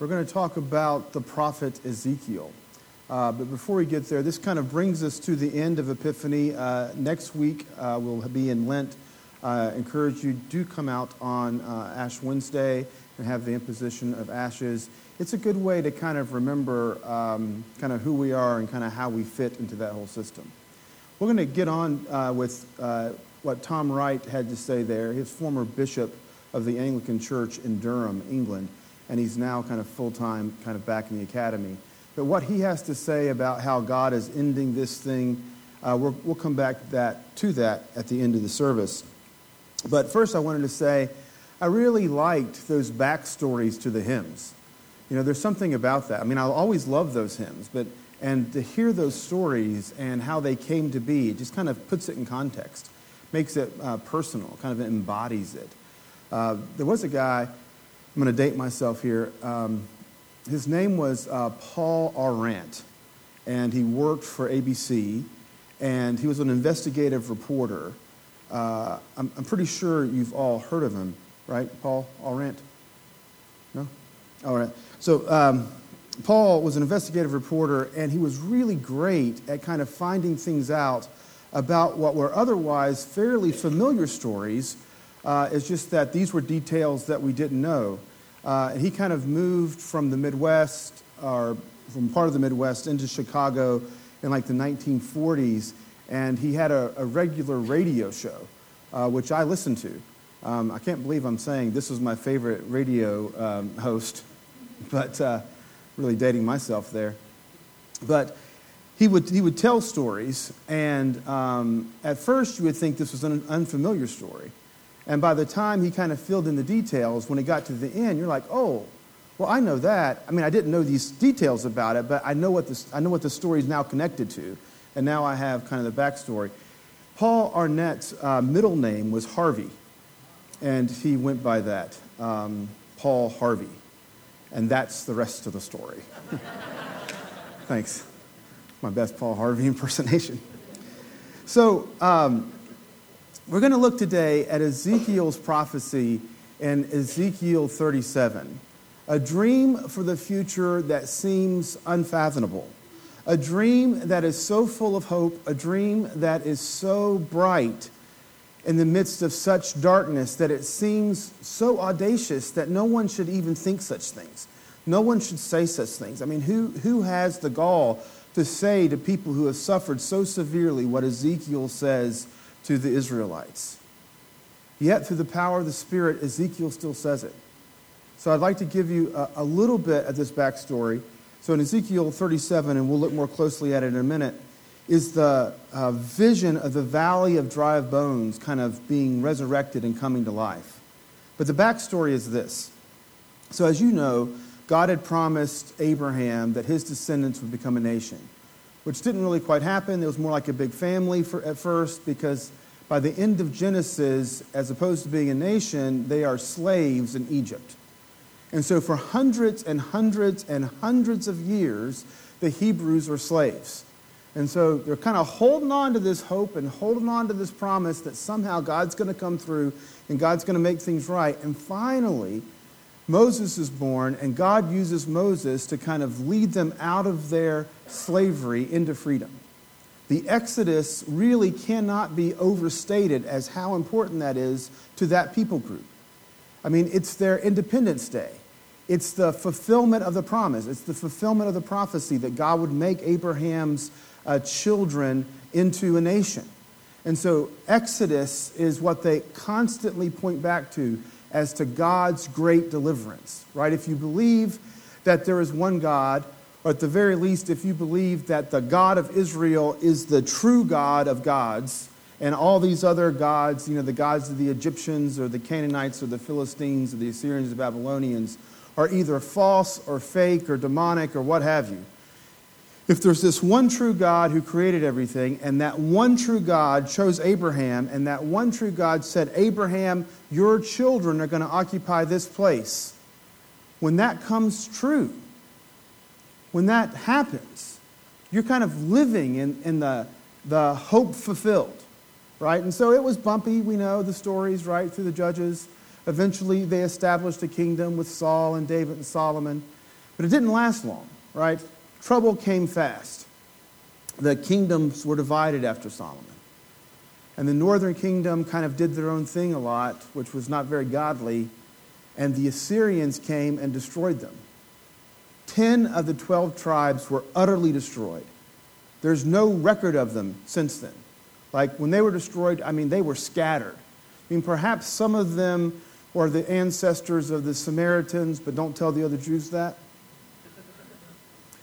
We're going to talk about the prophet Ezekiel. Uh, but before we get there, this kind of brings us to the end of Epiphany. Uh, next week, uh, we'll be in Lent. I encourage you, do come out on uh, Ash Wednesday and have the imposition of ashes. It's a good way to kind of remember um, kind of who we are and kind of how we fit into that whole system. We're going to get on uh, with uh, what Tom Wright had to say there, his former bishop of the Anglican Church in Durham, England and he's now kind of full time, kind of back in the academy. But what he has to say about how God is ending this thing, uh, we will come back that, to that at the end of the service. But first, I wanted to say I really liked those backstories to the hymns. You know, there's something about that. I mean, I'll always love those hymns, but and to hear those stories and how they came to be, just kind of puts it in context, makes it uh, personal, kind of embodies it. Uh, there was a guy I'm going to date myself here. Um, his name was uh, Paul Aurandt, and he worked for ABC, and he was an investigative reporter. Uh, I'm, I'm, pretty sure you've all heard of him, right, Paul Aurandt? No? All right. So, um, Paul was an investigative reporter, and he was really great at kind of finding things out about what were otherwise fairly familiar stories uh, it's just that these were details that we didn't know. Uh, he kind of moved from the Midwest, or from part of the Midwest, into Chicago in like the 1940s, and he had a, a regular radio show, uh, which I listened to. Um, I can't believe I'm saying this was my favorite radio um, host, but uh, really dating myself there. But he would, he would tell stories, and um, at first you would think this was an unfamiliar story. And by the time he kind of filled in the details, when he got to the end, you're like, oh, well, I know that. I mean, I didn't know these details about it, but I know what, this, I know what the story is now connected to. And now I have kind of the backstory. Paul Aurandt's uh, middle name was Harvey, and he went by that, um, Paul Harvey. And that's the rest of the story. Thanks. My best Paul Harvey impersonation. So, um, we're going to look today at Ezekiel's prophecy in Ezekiel 37. A dream for the future that seems unfathomable. A dream that is so full of hope, a dream that is so bright in the midst of such darkness that it seems so audacious that no one should even think such things. No one should say such things. I mean, who, who has the gall to say to people who have suffered so severely what Ezekiel says to the Israelites. Yet, through the power of the Spirit, Ezekiel still says it. So, I'd like to give you a, a little bit of this backstory. So, in Ezekiel 37, and we'll look more closely at it in a minute, is the uh, vision of the valley of dry bones kind of being resurrected and coming to life. But the backstory is this. So, as you know, God had promised Abraham that his descendants would become a nation which didn't really quite happen. It was more like a big family for, at first because by the end of Genesis, as opposed to being a nation, they are slaves in Egypt. And so for hundreds and hundreds and hundreds of years, the Hebrews are slaves. And so they're kind of holding on to this hope and holding on to this promise that somehow God's going to come through and God's going to make things right. And finally, Moses is born, and God uses Moses to kind of lead them out of their slavery into freedom. The Exodus really cannot be overstated as how important that is to that people group. I mean, it's their Independence Day. It's the fulfillment of the promise. It's the fulfillment of the prophecy that God would make Abraham's uh, children into a nation. And so, Exodus is what they constantly point back to as to God's great deliverance, right? If you believe that there is one God, or at the very least, if you believe that the God of Israel is the true God of gods, and all these other gods, you know, the gods of the Egyptians or the Canaanites or the Philistines or the Assyrians or the Babylonians, are either false or fake or demonic or what have you if there's this one true God who created everything, and that one true God chose Abraham, and that one true God said, Abraham, your children are going to occupy this place, when that comes true, when that happens, you're kind of living in, in the, the hope fulfilled, right? And so it was bumpy. We know the stories, right, through the judges. Eventually, they established a kingdom with Saul and David and Solomon. But it didn't last long, right? Trouble came fast. The kingdoms were divided after Solomon. And the northern kingdom kind of did their own thing a lot, which was not very godly. And the Assyrians came and destroyed them. Ten of the 12 tribes were utterly destroyed. There's no record of them since then. Like when they were destroyed, I mean, they were scattered. I mean, perhaps some of them were the ancestors of the Samaritans, but don't tell the other Jews that.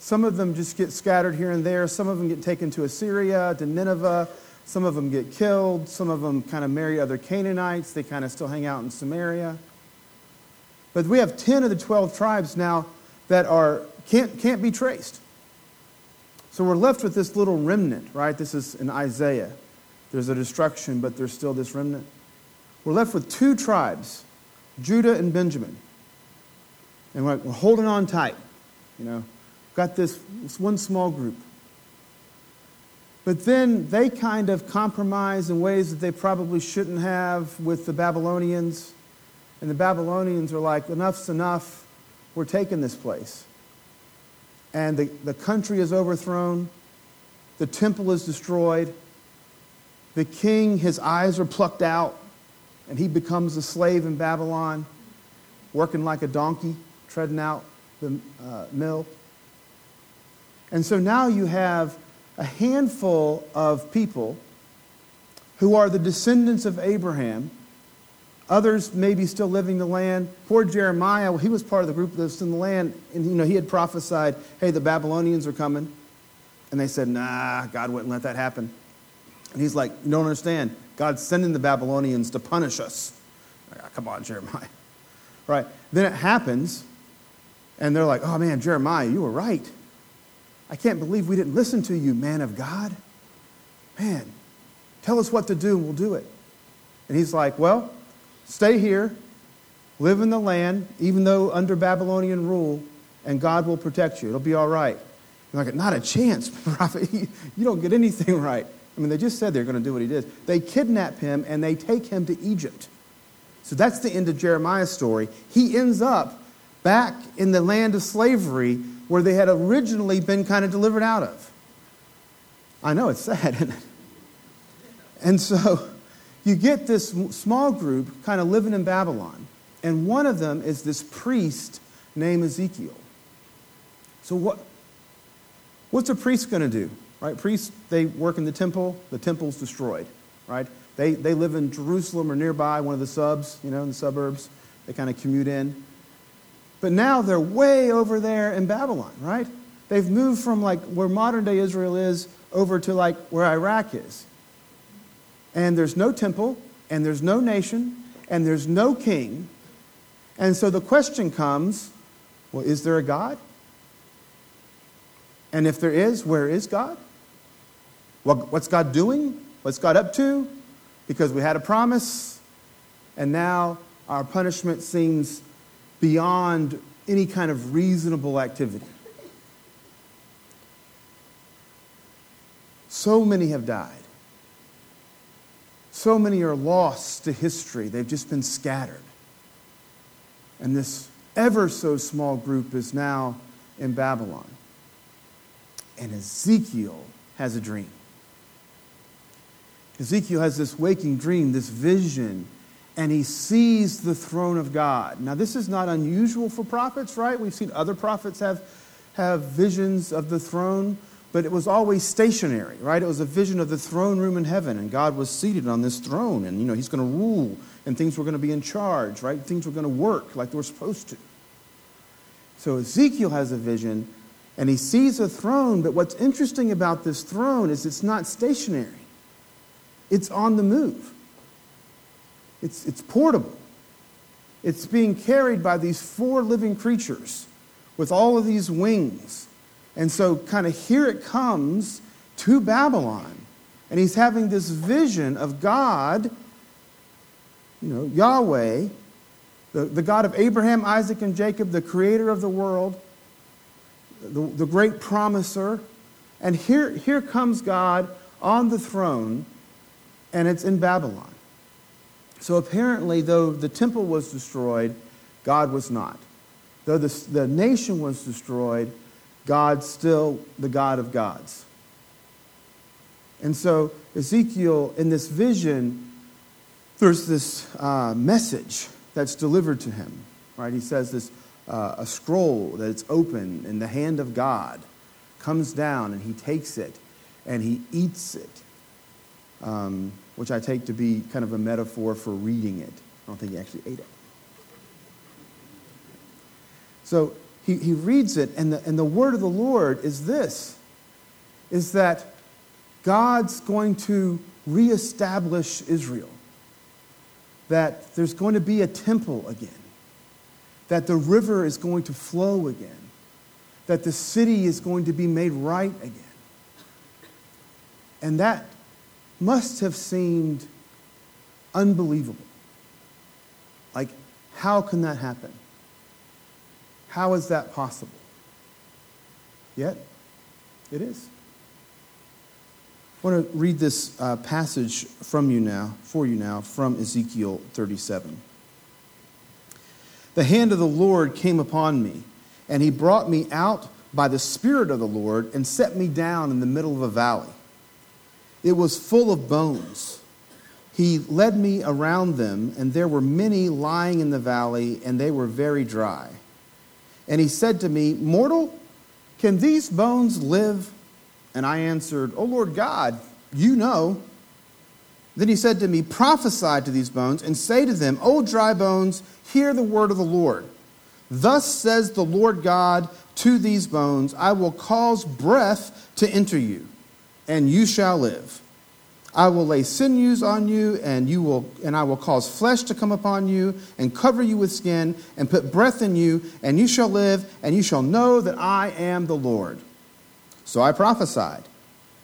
Some of them just get scattered here and there. Some of them get taken to Assyria, to Nineveh. Some of them get killed. Some of them kind of marry other Canaanites. They kind of still hang out in Samaria. But we have 10 of the 12 tribes now that are, can't, can't be traced. So we're left with this little remnant, right? This is in Isaiah. There's a destruction, but there's still this remnant. We're left with two tribes, Judah and Benjamin. And we're, we're holding on tight, you know. Got this, this one small group. But then they kind of compromise in ways that they probably shouldn't have with the Babylonians. And the Babylonians are like, enough's enough. We're taking this place. And the, the country is overthrown. The temple is destroyed. The king, his eyes are plucked out, and he becomes a slave in Babylon, working like a donkey, treading out the uh, mill. And so now you have a handful of people who are the descendants of Abraham. Others maybe still living the land. Poor Jeremiah, well, he was part of the group that's in the land, and you know he had prophesied, "Hey, the Babylonians are coming," and they said, "Nah, God wouldn't let that happen." And he's like, "You don't understand. God's sending the Babylonians to punish us." Like, ah, Come on, Jeremiah. Right? Then it happens, and they're like, "Oh man, Jeremiah, you were right." I can't believe we didn't listen to you, man of God. Man, tell us what to do and we'll do it. And he's like, Well, stay here, live in the land, even though under Babylonian rule, and God will protect you. It'll be all right. And like, not a chance, prophet. You don't get anything right. I mean, they just said they're going to do what he did. They kidnap him and they take him to Egypt. So that's the end of Jeremiah's story. He ends up back in the land of slavery where they had originally been kind of delivered out of. I know it's sad, isn't it? And so you get this small group kind of living in Babylon, and one of them is this priest named Ezekiel. So what, what's a priest going to do? Right? Priests, they work in the temple, the temple's destroyed, right? They, they live in Jerusalem or nearby, one of the subs, you know, in the suburbs. They kind of commute in. But now they're way over there in Babylon, right? They've moved from like where modern day Israel is over to like where Iraq is. And there's no temple, and there's no nation, and there's no king. And so the question comes well, is there a God? And if there is, where is God? What's God doing? What's God up to? Because we had a promise, and now our punishment seems beyond any kind of reasonable activity. So many have died. So many are lost to history. They've just been scattered. And this ever so small group is now in Babylon. And Ezekiel has a dream. Ezekiel has this waking dream, this vision and he sees the throne of God. Now, this is not unusual for prophets, right? We've seen other prophets have, have visions of the throne, but it was always stationary, right? It was a vision of the throne room in heaven, and God was seated on this throne, and, you know, he's going to rule, and things were going to be in charge, right? Things were going to work like they were supposed to. So Ezekiel has a vision, and he sees a throne, but what's interesting about this throne is it's not stationary, it's on the move. It's, it's portable. It's being carried by these four living creatures with all of these wings. And so, kind of, here it comes to Babylon. And he's having this vision of God, you know, Yahweh, the, the God of Abraham, Isaac, and Jacob, the creator of the world, the, the great promiser. And here, here comes God on the throne, and it's in Babylon. So apparently, though the temple was destroyed, God was not. Though the, the nation was destroyed, God's still the God of gods. And so, Ezekiel, in this vision, there's this uh, message that's delivered to him. Right? He says this uh, a scroll that's open in the hand of God comes down and he takes it and he eats it, um, which I take to be kind of a metaphor for reading it. I don't think he actually ate it. So he, he reads it, and the, and the word of the Lord is this is that God's going to reestablish Israel, that there's going to be a temple again, that the river is going to flow again, that the city is going to be made right again. And that must have seemed unbelievable. Like, how can that happen? How is that possible? Yet, it is. I want to read this uh, passage from you now, for you now, from Ezekiel 37. The hand of the Lord came upon me, and he brought me out by the Spirit of the Lord and set me down in the middle of a valley. It was full of bones. He led me around them, and there were many lying in the valley, and they were very dry. And he said to me, Mortal, can these bones live? And I answered, O Lord God, you know. Then he said to me, Prophesy to these bones and say to them, O dry bones, hear the word of the Lord. Thus says the Lord God to these bones, I will cause breath to enter you, and you shall live. I will lay sinews on you, and you will, and I will cause flesh to come upon you, and cover you with skin, and put breath in you, and you shall live, and you shall know that I am the Lord. So I prophesied,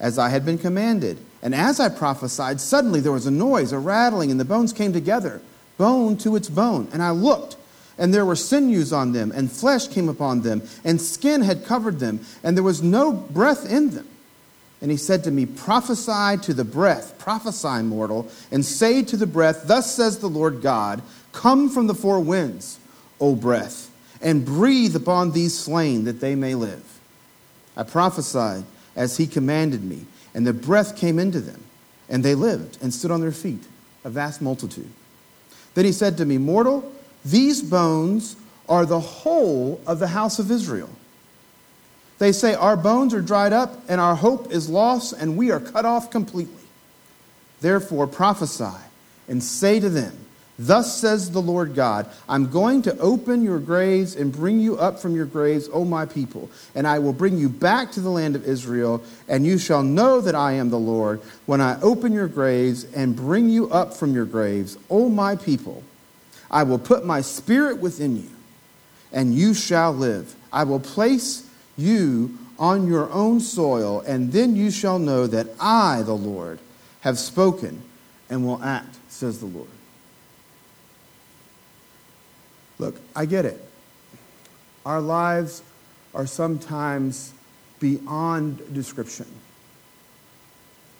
as I had been commanded. And as I prophesied, suddenly there was a noise, a rattling, and the bones came together, bone to its bone. And I looked, and there were sinews on them, and flesh came upon them, and skin had covered them, and there was no breath in them. And he said to me, Prophesy to the breath, prophesy, mortal, and say to the breath, Thus says the Lord God, Come from the four winds, O breath, and breathe upon these slain, that they may live. I prophesied as he commanded me, and the breath came into them, and they lived and stood on their feet, a vast multitude. Then he said to me, Mortal, these bones are the whole of the house of Israel. They say, Our bones are dried up, and our hope is lost, and we are cut off completely. Therefore prophesy and say to them, Thus says the Lord God I'm going to open your graves and bring you up from your graves, O my people, and I will bring you back to the land of Israel, and you shall know that I am the Lord when I open your graves and bring you up from your graves, O my people. I will put my spirit within you, and you shall live. I will place you on your own soil, and then you shall know that I, the Lord, have spoken and will act, says the Lord. Look, I get it. Our lives are sometimes beyond description.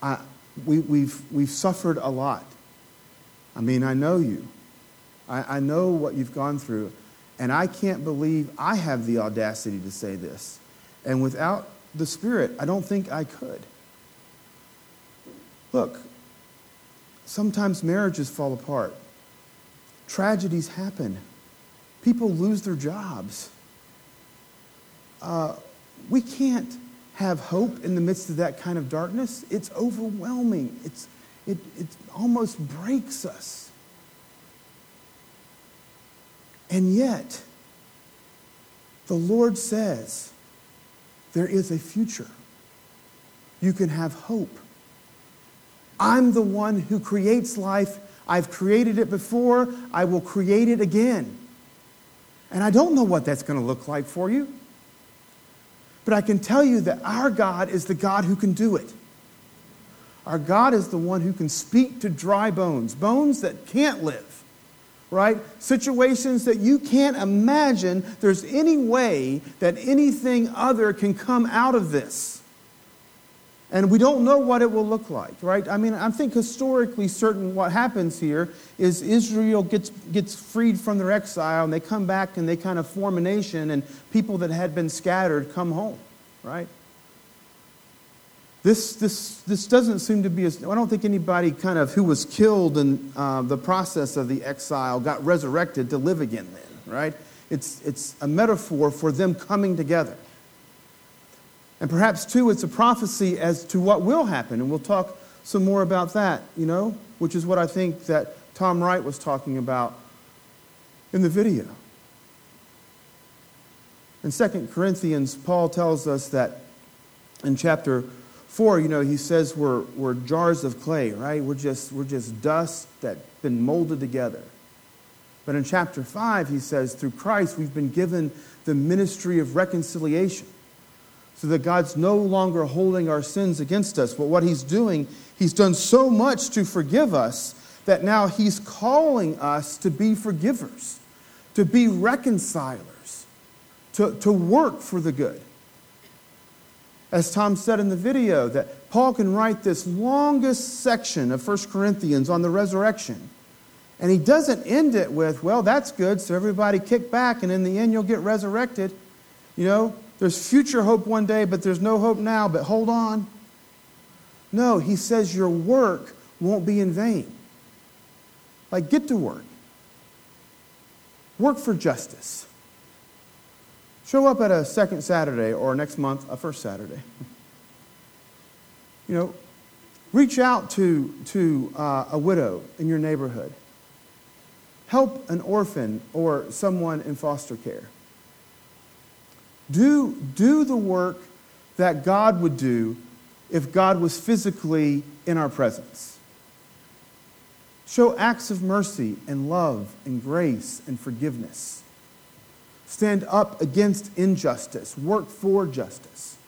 I, we, we've, we've suffered a lot. I mean, I know you. I, I know what you've gone through. And I can't believe I have the audacity to say this. And without the Spirit, I don't think I could. Look, sometimes marriages fall apart, tragedies happen. People lose their jobs. Uh, we can't have hope in the midst of that kind of darkness. It's overwhelming, it's, it, it almost breaks us. And yet, the Lord says there is a future. You can have hope. I'm the one who creates life. I've created it before. I will create it again. And I don't know what that's going to look like for you. But I can tell you that our God is the God who can do it. Our God is the one who can speak to dry bones, bones that can't live, right? Situations that you can't imagine there's any way that anything other can come out of this. And we don't know what it will look like, right? I mean, I think historically certain what happens here is Israel gets, gets freed from their exile and they come back and they kind of form a nation and people that had been scattered come home, right? This, this, this doesn't seem to be, as I don't think anybody kind of who was killed in uh, the process of the exile got resurrected to live again then, right? It's, it's a metaphor for them coming together. And perhaps, too, it's a prophecy as to what will happen. And we'll talk some more about that, you know, which is what I think that Tom Wright was talking about in the video. In 2 Corinthians, Paul tells us that in chapter 4, you know, he says we're, we're jars of clay, right? We're just, we're just dust that's been molded together. But in chapter 5, he says, through Christ, we've been given the ministry of reconciliation so that God's no longer holding our sins against us. But what He's doing, He's done so much to forgive us that now He's calling us to be forgivers, to be reconcilers, to, to work for the good. As Tom said in the video, that Paul can write this longest section of 1 Corinthians on the resurrection. And he doesn't end it with, well, that's good, so everybody kick back, and in the end, you'll get resurrected. You know, there's future hope one day, but there's no hope now, but hold on. No, he says your work won't be in vain. Like, get to work. Work for justice. Show up at a second Saturday or next month, a first Saturday. You know, reach out to, to uh, a widow in your neighborhood. Help an orphan or someone in foster care. Do, do the work that God would do if God was physically in our presence. Show acts of mercy and love and grace and forgiveness. Stand up against injustice. Work for justice.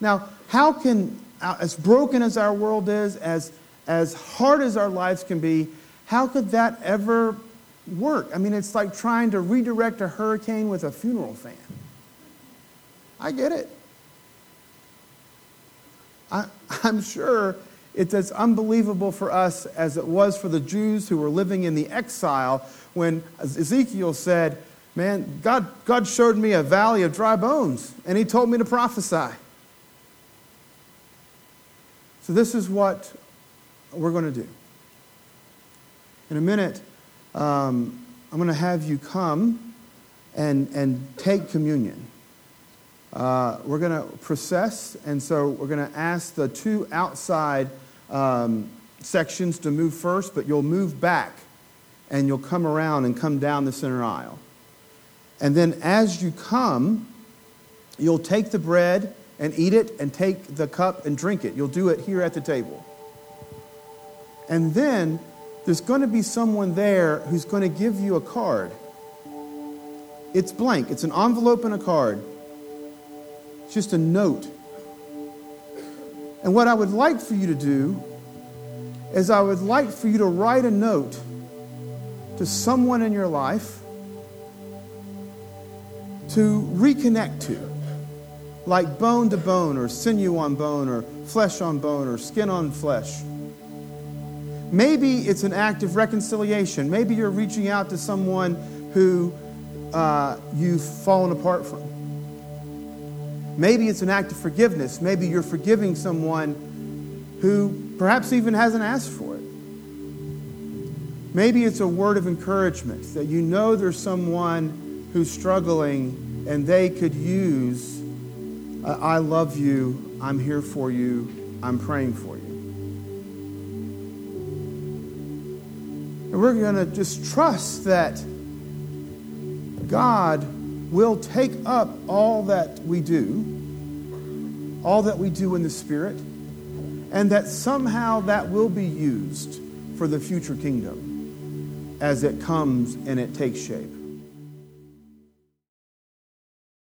Now, how can, uh, as broken as our world is, as, as hard as our lives can be, how could that ever work? I mean, it's like trying to redirect a hurricane with a funeral fan. I get it. I, I'm sure it's as unbelievable for us as it was for the Jews who were living in the exile when Ezekiel said, Man, God, God showed me a valley of dry bones, and He told me to prophesy. So, this is what we're going to do. In a minute, um, I'm going to have you come and, and take communion. Uh, we're going to process, and so we're going to ask the two outside um, sections to move first, but you'll move back and you'll come around and come down the center aisle. And then as you come, you'll take the bread and eat it and take the cup and drink it. You'll do it here at the table. And then there's going to be someone there who's going to give you a card. It's blank, it's an envelope and a card It's just a note. And what I would like for you to do is I would like for you to write a note to someone in your life to reconnect to, like bone to bone, or sinew on bone, or flesh on bone, or skin on flesh. Maybe it's an act of reconciliation. Maybe you're reaching out to someone who uh, you've fallen apart from. Maybe it's an act of forgiveness. Maybe you're forgiving someone who perhaps even hasn't asked for it. Maybe it's a word of encouragement that you know there's someone who's struggling and they could use, I love you, I'm here for you, I'm praying for you. And we're going to just trust that God will take up all that we do, all that we do in the Spirit, and that somehow that will be used for the future kingdom as it comes and it takes shape.